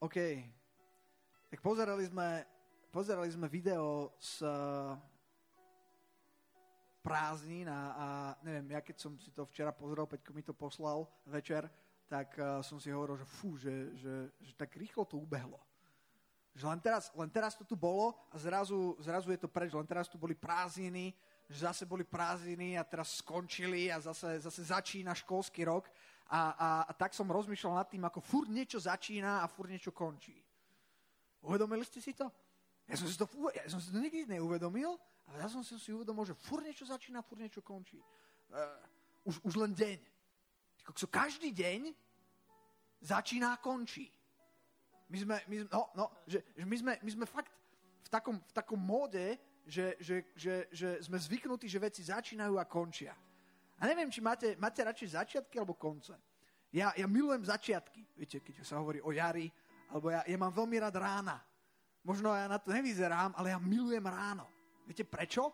OK. Tak pozerali sme, pozerali sme video z uh, prázdnin a, a neviem, ja keď som si to včera pozrel, Peťko mi to poslal večer, tak uh, som si hovoril, že fú, že, že, že tak rýchlo to ubehlo. Že len teraz, len teraz to tu bolo a zrazu, zrazu je to preč, len teraz tu boli prázdniny, že zase boli prázdniny a teraz skončili a zase, zase začína školský rok a, a, a tak som rozmýšľal nad tým, ako furt niečo začína a furt niečo končí. Uvedomili ste si to? Ja som si to, ja som si to nikdy neuvedomil, ale ja som si, si uvedomil, že furt niečo začína, furt niečo končí. Uh, už, už len deň. So, každý deň začína a končí. My sme, my, no, no, že, že my, sme, my sme fakt v takom, v takom móde, že, že, že, že sme zvyknutí, že veci začínajú a končia. A neviem, či máte, máte radšej začiatky alebo konce. Ja, ja milujem začiatky. Viete, keď sa hovorí o jari, alebo ja, ja mám veľmi rád rána. Možno ja na to nevyzerám, ale ja milujem ráno. Viete prečo?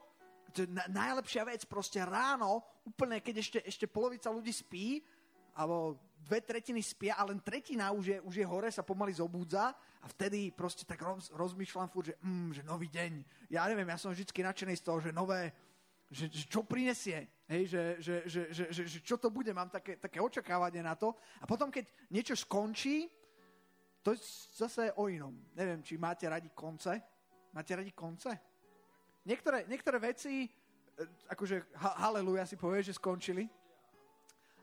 To je na, najlepšia vec, proste ráno, úplne keď ešte, ešte polovica ľudí spí, alebo dve tretiny spia a len tretina už je, už je hore, sa pomaly zobúdza a vtedy proste tak roz, rozmýšľam furt, že, mm, že nový deň. Ja neviem, ja som vždy nadšený z toho, že nové, že, že čo prinesie, hej, že, že, že, že, že, že čo to bude, mám také, také očakávanie na to. A potom, keď niečo skončí, to je zase o inom. Neviem, či máte radi konce. Máte radi konce? Niektoré, niektoré veci, e, akože ha, haleluja si povie, že skončili.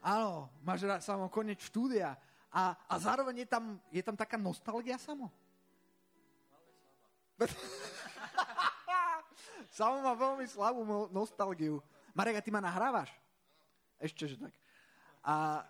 Áno, máš rád samo konec štúdia. A, a zároveň je tam, je tam taká nostalgia samo. Samo má veľmi slabú nostalgiu. Marek, a ty ma nahrávaš? Ešte, že tak. A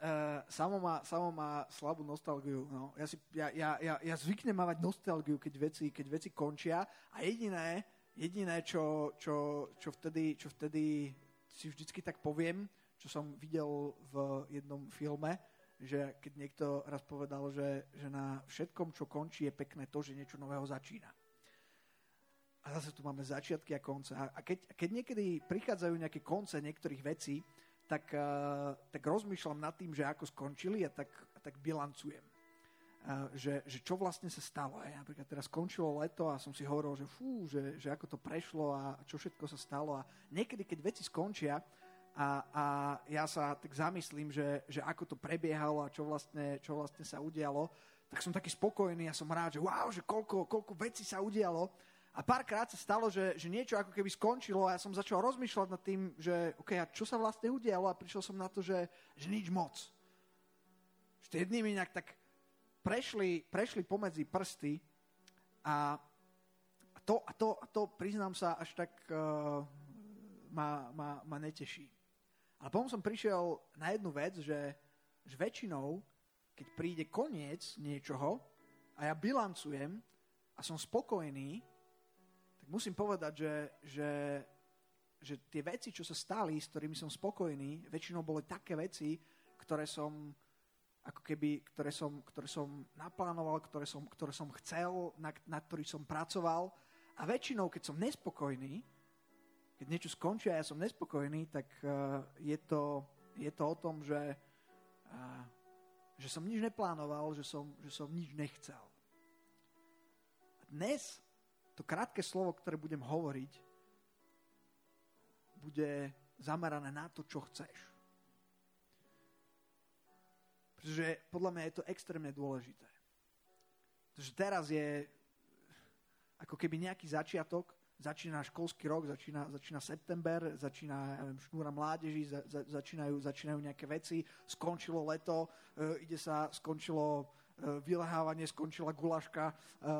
uh, samo, má, samo má slabú nostalgiu. No. Ja, si, ja, ja, ja, ja zvyknem mávať nostalgiu, keď veci, keď veci končia a jediné, jediné čo, čo, čo, vtedy, čo vtedy si vždycky tak poviem, čo som videl v jednom filme, že keď niekto raz povedal, že, že na všetkom, čo končí, je pekné to, že niečo nového začína. A zase tu máme začiatky a konce. A keď, keď niekedy prichádzajú nejaké konce niektorých vecí, tak, uh, tak rozmýšľam nad tým, že ako skončili a tak, a tak bilancujem. Uh, že, že čo vlastne sa stalo. Ja, napríklad teraz skončilo leto a som si hovoril, že fú, že, že ako to prešlo a čo všetko sa stalo. A niekedy, keď veci skončia a, a ja sa tak zamyslím, že, že ako to prebiehalo a čo vlastne, čo vlastne sa udialo, tak som taký spokojný a som rád, že wow, že koľko, koľko vecí sa udialo. A párkrát sa stalo, že, že niečo ako keby skončilo a ja som začal rozmýšľať nad tým, že OK, a čo sa vlastne udialo a prišiel som na to, že, že nič moc. Že tie mi nejak tak prešli, prešli pomedzi prsty a, a, to, a, to, a to, priznám sa, až tak uh, ma, ma, ma neteší. Ale potom som prišiel na jednu vec, že, že väčšinou, keď príde koniec niečoho a ja bilancujem a som spokojný, musím povedať, že, že, že tie veci, čo sa stali, s ktorými som spokojný, väčšinou boli také veci, ktoré som ako keby, ktoré som, ktoré som naplánoval, ktoré som, ktoré som chcel, na, na ktorých som pracoval. A väčšinou, keď som nespokojný, keď niečo skončí a ja som nespokojný, tak uh, je, to, je to o tom, že, uh, že som nič neplánoval, že som, že som nič nechcel. A dnes to krátke slovo, ktoré budem hovoriť, bude zamerané na to, čo chceš. Pretože podľa mňa je to extrémne dôležité. Pretože teraz je ako keby nejaký začiatok, začína školský rok, začína, začína september, začína ja neviem, šnúra mládeží, za, za, začínajú, začínajú nejaké veci, skončilo leto, e, ide sa, skončilo vylehávanie skončila gulaška, uh,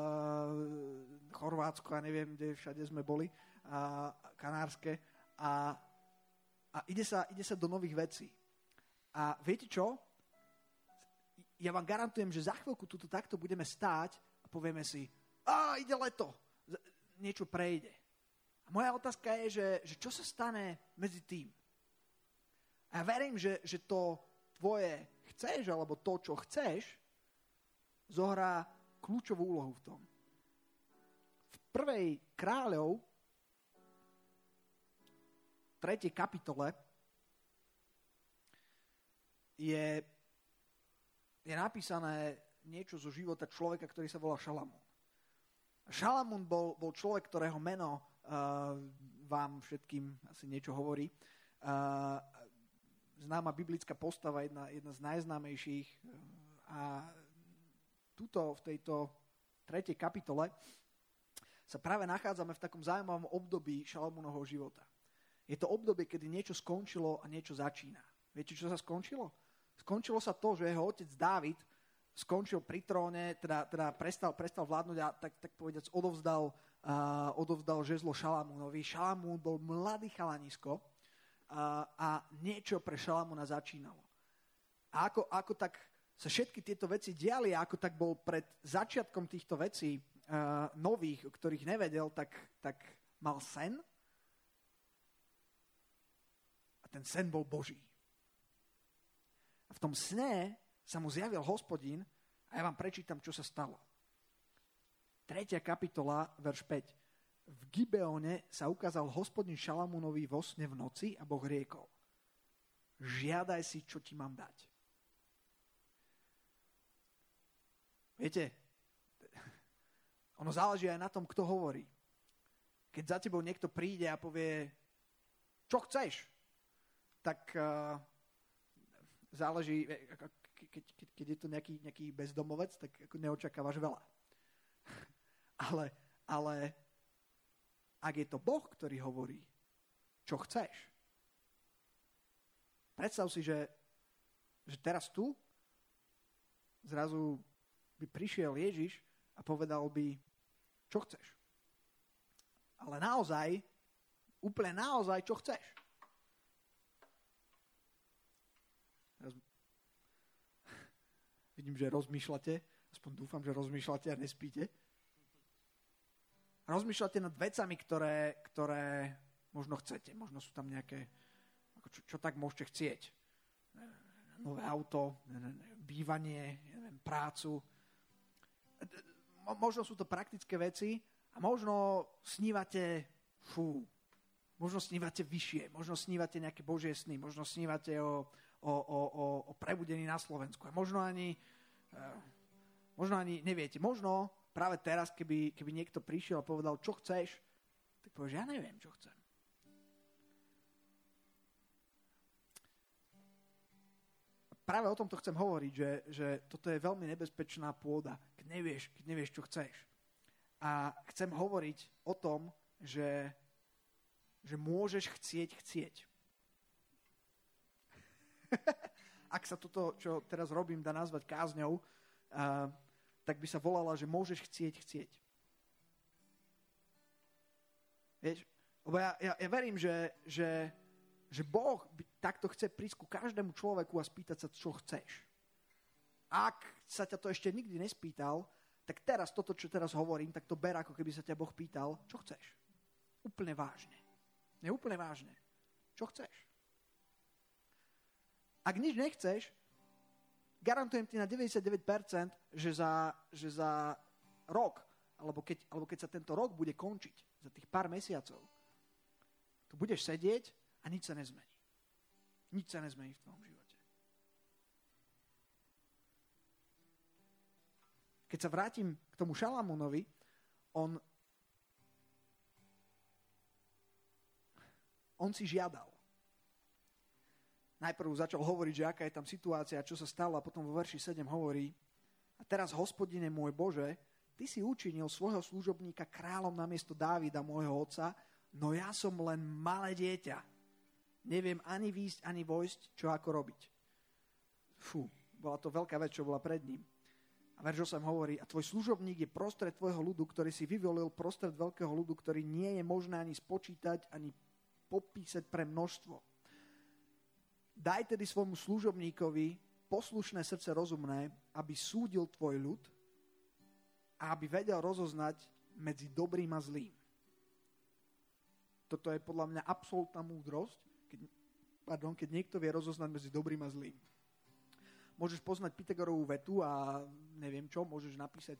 Chorvátsko a neviem, kde všade sme boli, a kanárske. A, a ide, sa, ide sa do nových vecí. A viete čo? Ja vám garantujem, že za chvíľku tuto takto budeme stáť a povieme si, a ide leto, niečo prejde. A moja otázka je, že, že čo sa stane medzi tým? A ja verím, že, že to tvoje chceš, alebo to, čo chceš, zohrá kľúčovú úlohu v tom. V prvej kráľov, 3. kapitole, je, je napísané niečo zo života človeka, ktorý sa volá Šalamún. Šalamún bol, bol človek, ktorého meno uh, vám všetkým asi niečo hovorí. Uh, známa biblická postava, jedna, jedna z najznámejších. A tuto v tejto tretej kapitole sa práve nachádzame v takom zaujímavom období Šalamúnovho života. Je to obdobie, kedy niečo skončilo a niečo začína. Viete, čo sa skončilo? Skončilo sa to, že jeho otec Dávid skončil pri tróne, teda, teda prestal, prestal vládnuť a tak, tak povediac odovzdal, uh, odovzdal žezlo Šalamúnovi. Šalamún bol mladý chalanisko a, a niečo pre Šalamúna začínalo. A ako, ako tak sa všetky tieto veci diali, ako tak bol pred začiatkom týchto vecí uh, nových, o ktorých nevedel, tak, tak mal sen. A ten sen bol Boží. A v tom sne sa mu zjavil hospodín a ja vám prečítam, čo sa stalo. 3. kapitola, verš 5. V Gibeone sa ukázal hospodin Šalamúnovi vo sne v noci a Boh riekol. Žiadaj si, čo ti mám dať. Viete, ono záleží aj na tom, kto hovorí. Keď za tebou niekto príde a povie, čo chceš, tak uh, záleží, e, keď, keď, keď je to nejaký, nejaký bezdomovec, tak neočakávaš veľa. ale, ale ak je to Boh, ktorý hovorí, čo chceš, predstav si, že, že teraz tu zrazu by prišiel Ježiš a povedal by, čo chceš. Ale naozaj, úplne naozaj, čo chceš. Teraz... Vidím, že rozmýšľate, aspoň dúfam, že rozmýšľate a nespíte. Rozmýšľate nad vecami, ktoré, ktoré možno chcete. Možno sú tam nejaké, čo, čo tak môžete chcieť. Nové auto, bývanie, neviem, prácu, možno sú to praktické veci a možno snívate, fú, možno snívate vyššie, možno snívate nejaké božie sny, možno snívate o, o, o, o, o prebudení na Slovensku. A možno ani, uh, možno ani neviete. Možno práve teraz, keby, keby niekto prišiel a povedal, čo chceš, tak povieš, ja neviem, čo chcem. práve o tomto chcem hovoriť, že, že toto je veľmi nebezpečná pôda, nevieš, keď nevieš, čo chceš. A chcem hovoriť o tom, že, že môžeš chcieť chcieť. Ak sa toto, čo teraz robím, dá nazvať kázňou, uh, tak by sa volala, že môžeš chcieť chcieť. Vieš, lebo ja, ja, ja verím, že, že že Boh takto chce prísť ku každému človeku a spýtať sa, čo chceš. Ak sa ťa to ešte nikdy nespýtal, tak teraz toto, čo teraz hovorím, tak to ber, ako keby sa ťa Boh pýtal, čo chceš. Úplne vážne. Nie úplne vážne. Čo chceš? Ak nič nechceš, garantujem ti na 99%, že za, že za rok, alebo keď, alebo keď sa tento rok bude končiť, za tých pár mesiacov, tu budeš sedieť a nič sa nezmení. Nič sa nezmení v tvojom živote. Keď sa vrátim k tomu Šalamúnovi, on, on si žiadal. Najprv začal hovoriť, že aká je tam situácia, čo sa stalo a potom vo verši 7 hovorí a teraz, hospodine môj Bože, ty si učinil svojho služobníka kráľom namiesto Dávida, môjho otca, no ja som len malé dieťa neviem ani výjsť, ani vojsť, čo ako robiť. Fú, bola to veľká vec, čo bola pred ním. A verš 8 hovorí, a tvoj služobník je prostred tvojho ľudu, ktorý si vyvolil prostred veľkého ľudu, ktorý nie je možné ani spočítať, ani popísať pre množstvo. Daj tedy svojmu služobníkovi poslušné srdce rozumné, aby súdil tvoj ľud a aby vedel rozoznať medzi dobrým a zlým. Toto je podľa mňa absolútna múdrosť, keď, pardon, keď niekto vie rozoznať medzi dobrým a zlým. Môžeš poznať Pythagorovú vetu a neviem čo, môžeš napísať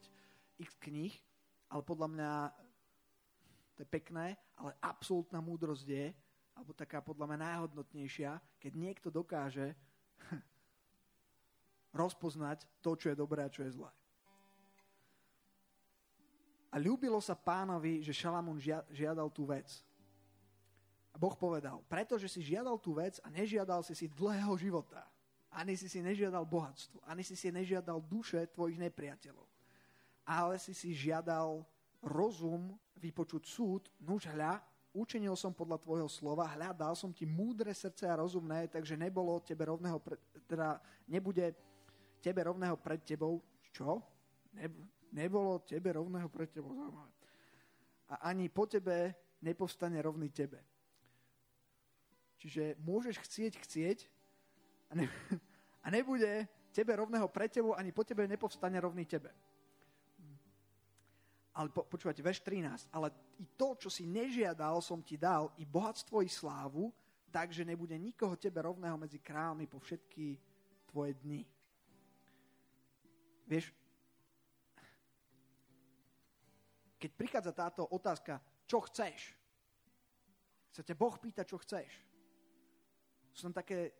x kníh, ale podľa mňa to je pekné, ale absolútna múdrosť je, alebo taká podľa mňa najhodnotnejšia, keď niekto dokáže rozpoznať to, čo je dobré a čo je zlé. A ľúbilo sa pánovi, že Šalamún žiadal tú vec. A Boh povedal, pretože si žiadal tú vec a nežiadal si si dlhého života, ani si si nežiadal bohatstvo, ani si si nežiadal duše tvojich nepriateľov, ale si si žiadal rozum, vypočuť súd, nuž hľa, učenil som podľa tvojho slova, hľadal som ti múdre srdce a rozumné, takže nebolo tebe rovného, pre, teda nebude tebe rovného pred tebou, čo? Ne, nebolo tebe rovného pred tebou, zaujímavé. A ani po tebe nepovstane rovný tebe. Čiže môžeš chcieť, chcieť a, ne, a nebude tebe rovného pred tebou, ani po tebe nepovstane rovný tebe. Ale po, počúvate, veš 13. Ale i to, čo si nežiadal, som ti dal, i bohatstvo, i slávu, takže nebude nikoho tebe rovného medzi kráľmi po všetky tvoje dni. Vieš, keď prichádza táto otázka, čo chceš, sa ťa Boh pýta, čo chceš. Sú tam také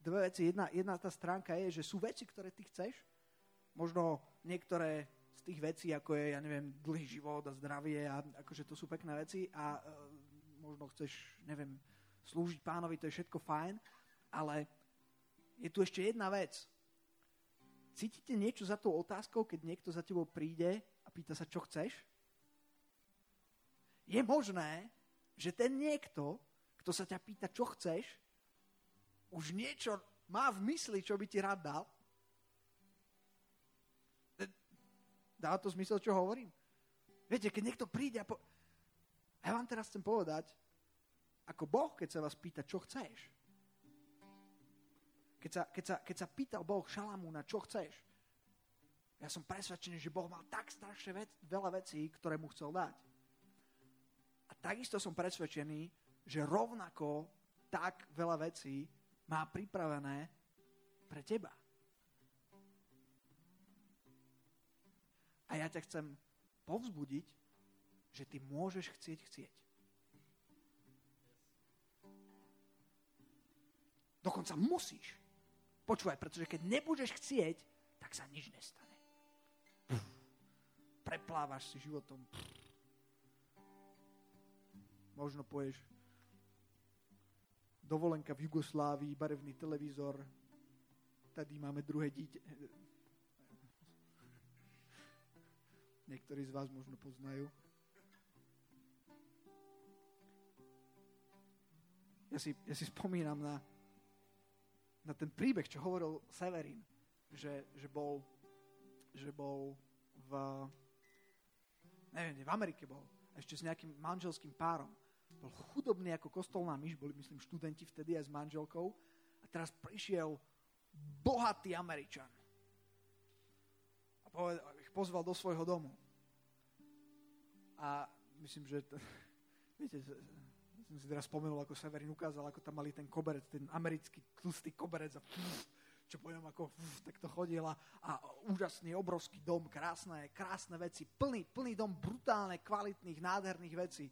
dve veci. Jedna, jedna tá stránka je, že sú veci, ktoré ty chceš. Možno niektoré z tých vecí, ako je, ja neviem, dlhý život a zdravie a akože to sú pekné veci a uh, možno chceš, neviem, slúžiť pánovi, to je všetko fajn, ale je tu ešte jedna vec. Cítite niečo za tou otázkou, keď niekto za tebou príde a pýta sa, čo chceš? Je možné, že ten niekto, kto sa ťa pýta, čo chceš, už niečo má v mysli, čo by ti rád dal? Dá to zmysel, čo hovorím? Viete, keď niekto príde a po... Ja vám teraz chcem povedať, ako Boh, keď sa vás pýta, čo chceš, keď sa, keď sa, keď sa pýtal Boh Šalamúna, čo chceš, ja som presvedčený, že Boh mal tak strašne vec, veľa vecí, ktoré mu chcel dať. A takisto som presvedčený, že rovnako tak veľa vecí má pripravené pre teba. A ja ťa chcem povzbudiť, že ty môžeš chcieť chcieť. Dokonca musíš. Počúvaj, pretože keď nebudeš chcieť, tak sa nič nestane. Preplávaš si životom. Možno poješ dovolenka v Jugoslávii, barevný televízor, tady máme druhé dieťa. Niektorí z vás možno poznajú. Ja si, ja si spomínam na, na ten príbeh, čo hovoril Severin, že, že, bol, že bol v, neviem, v Amerike bol, ešte s nejakým manželským párom. Bol chudobný ako kostolná myš, boli myslím študenti vtedy aj s manželkou a teraz prišiel bohatý Američan a povedal, ich pozval do svojho domu. A myslím, že to, viete, som si teraz spomenul, ako Severin ukázal, ako tam mali ten koberec, ten americký tlustý koberec a pff, čo po ňom ako pff, takto chodila a úžasný, obrovský dom, krásne, krásne veci, plný, plný dom brutálne, kvalitných, nádherných vecí.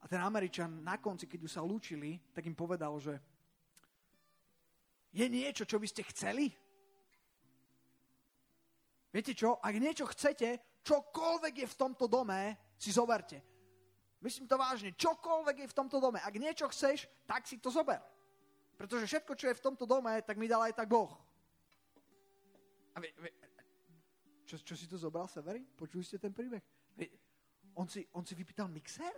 A ten Američan na konci, keď už sa lúčili, tak im povedal, že je niečo, čo by ste chceli? Viete čo? Ak niečo chcete, čokoľvek je v tomto dome, si zoberte. Myslím to vážne. Čokoľvek je v tomto dome. Ak niečo chceš, tak si to zober. Pretože všetko, čo je v tomto dome, tak mi dal aj tak Boh. A vie, vie, čo, čo si to zobral, Severin? Počuli ste ten príbeh? Vie, on, si, on si vypýtal mixer?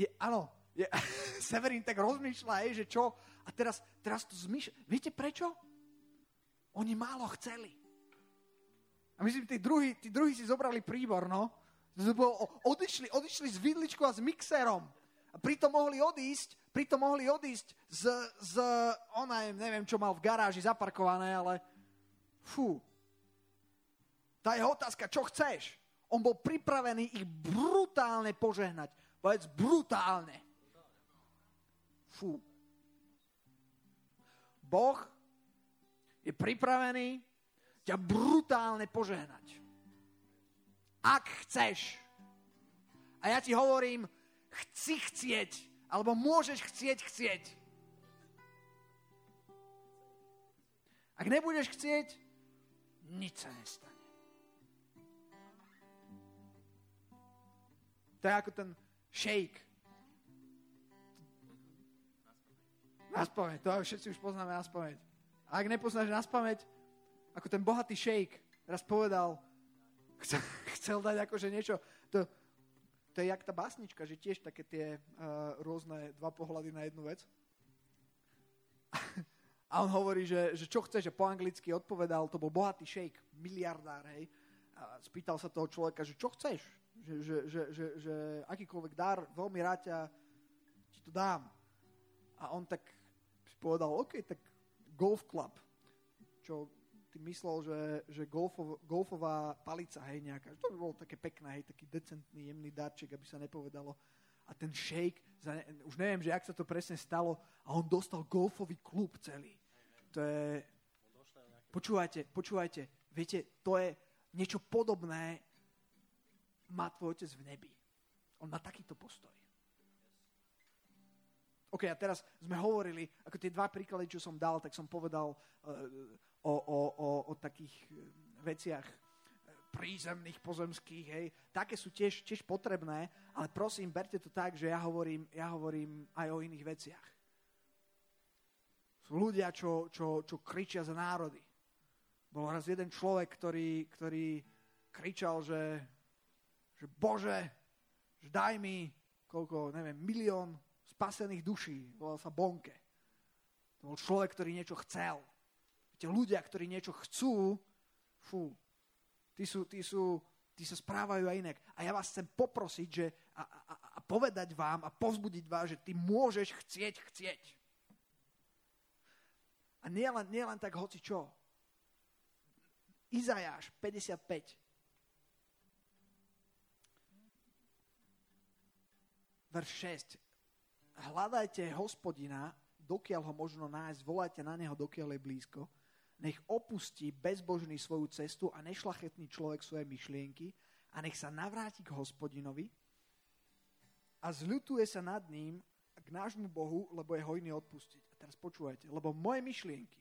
Je, áno, je, Severin tak rozmýšľa, je, že čo? A teraz, teraz to zmýšľa. Viete prečo? Oni málo chceli. A myslím, tí druhí, tí druhí si zobrali príbor, no. Odišli, odišli s vidličkou a s mixerom. A pritom mohli odísť, pritom mohli odísť z, z ona, neviem, čo mal v garáži zaparkované, ale fú. Tá je otázka, čo chceš? On bol pripravený ich brutálne požehnať. Povedz brutálne. Fú. Boh je pripravený ťa brutálne požehnať ak chceš. A ja ti hovorím, chci chcieť, alebo môžeš chcieť chcieť. Ak nebudeš chcieť, nič sa nestane. To je ako ten shake. Na spameť, to všetci už poznáme na spameť. A ak nepoznáš na spameť, ako ten bohatý shake raz povedal, chcel, chcel dať akože niečo, to, to je jak tá básnička, že tiež také tie uh, rôzne dva pohľady na jednu vec. A on hovorí, že, že čo chce, že po anglicky odpovedal, to bol bohatý šejk, miliardár, hej. A spýtal sa toho človeka, že čo chceš? Že, že, že, že, že akýkoľvek dar, veľmi rád ťa, ti to dám. A on tak si povedal, OK, tak golf club, čo ty myslel, že, že golfov, golfová palica, hej, nejaká, to by bolo také pekné, hej, taký decentný, jemný darček, aby sa nepovedalo. A ten shake, už neviem, že ak sa to presne stalo, a on dostal golfový klub celý. To je... Počúvajte, počúvajte. Viete, to je niečo podobné má tvoj otec v nebi. On má takýto postoj. OK, a teraz sme hovorili, ako tie dva príklady, čo som dal, tak som povedal uh, o, o, o, o takých eh, veciach eh, prízemných, pozemských, hej. Také sú tiež, tiež potrebné, ale prosím, berte to tak, že ja hovorím, ja hovorím aj o iných veciach. Sú ľudia, čo, čo, čo kričia za národy. Bol raz jeden človek, ktorý, ktorý kričal, že, že Bože, že daj mi koľko, neviem, milión spasených duší. Volal sa Bonke. To bol človek, ktorý niečo chcel. Viete, ľudia, ktorí niečo chcú, fú, tí, sú, tí, sú, tí sa správajú aj inak. A ja vás chcem poprosiť, že a, a, a povedať vám a povzbudiť vás, že ty môžeš chcieť, chcieť. A nie len, nie len tak hoci čo. Izajáš 55. Verš 6. Hľadajte hospodina, dokiaľ ho možno nájsť, volajte na neho, dokiaľ je blízko. Nech opustí bezbožný svoju cestu a nešlachetný človek svoje myšlienky a nech sa navráti k hospodinovi a zľutuje sa nad ním k nášmu Bohu, lebo je hojný odpustiť. A teraz počúvajte, lebo moje myšlienky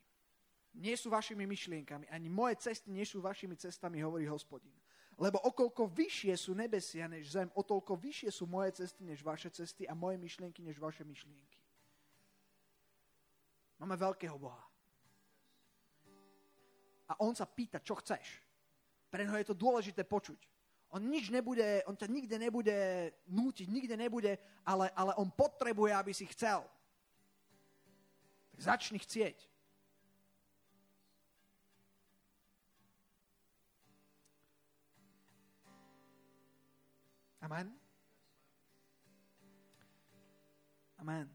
nie sú vašimi myšlienkami, ani moje cesty nie sú vašimi cestami, hovorí hospodin. Lebo okolko vyššie sú nebesia než zem, o toľko vyššie sú moje cesty než vaše cesty a moje myšlienky než vaše myšlienky. Máme veľkého Boha. A on sa pýta, čo chceš. Pre neho je to dôležité počuť. On nič nebude, on ťa nikde nebude nútiť, nikde nebude, ale, ale on potrebuje, aby si chcel. Tak začni chcieť. Amen. Amen.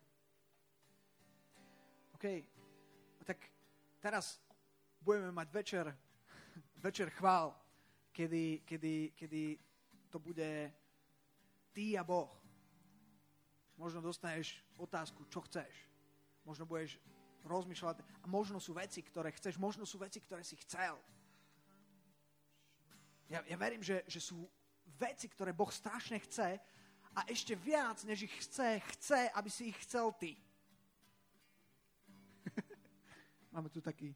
OK. Tak teraz budeme mať večer, večer chvál kedy, kedy, kedy to bude ty a Boh. Možno dostaneš otázku, čo chceš. Možno budeš rozmýšľať a možno sú veci, ktoré chceš, možno sú veci, ktoré si chcel. Ja, ja verím, že, že sú veci, ktoré Boh strašne chce a ešte viac, než ich chce, chce, aby si ich chcel ty. Máme tu taký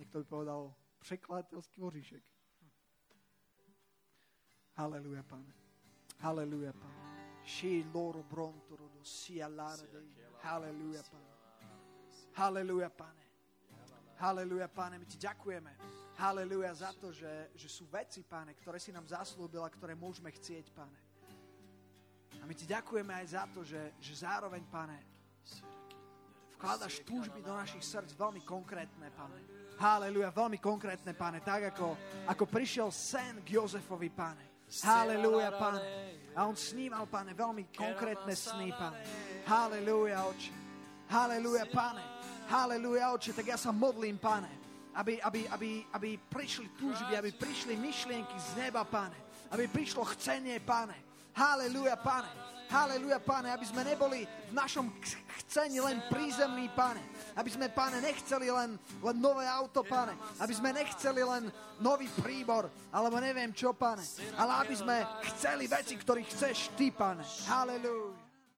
Niekto by povedal prekladateľský voříšek. Haleluja, pane. Haleluja, pane. Shi loro brontoro do sia lara dei. Haleluja, pane. Haleluja, pane. Haleluja, pane. My ti ďakujeme. Haleluja za to, že, že sú veci, pane, ktoré si nám zaslúbila, ktoré môžeme chcieť, pane. A my ti ďakujeme aj za to, že, že zároveň, pane, vkladaš túžby do našich srdc veľmi konkrétne, pane. Haleluja, veľmi konkrétne, pane, tak ako, ako prišiel sen k Jozefovi, pane. Haleluja, pane. A on sníval, pane, veľmi konkrétne sny, pane. Haleluja, oče. Haleluja, pane. Haleluja, oče. Tak ja sa modlím, pane, aby, aby, aby, aby prišli túžby, aby prišli myšlienky z neba, pane. Aby prišlo chcenie, pane. Haleluja, pane. Haleluja, páne, aby sme neboli v našom chcení len prízemní, páne. Aby sme, páne, nechceli len, len nové auto, páne. Aby sme nechceli len nový príbor, alebo neviem čo, páne. Ale aby sme chceli veci, ktorých chceš ty, páne. Haleluja.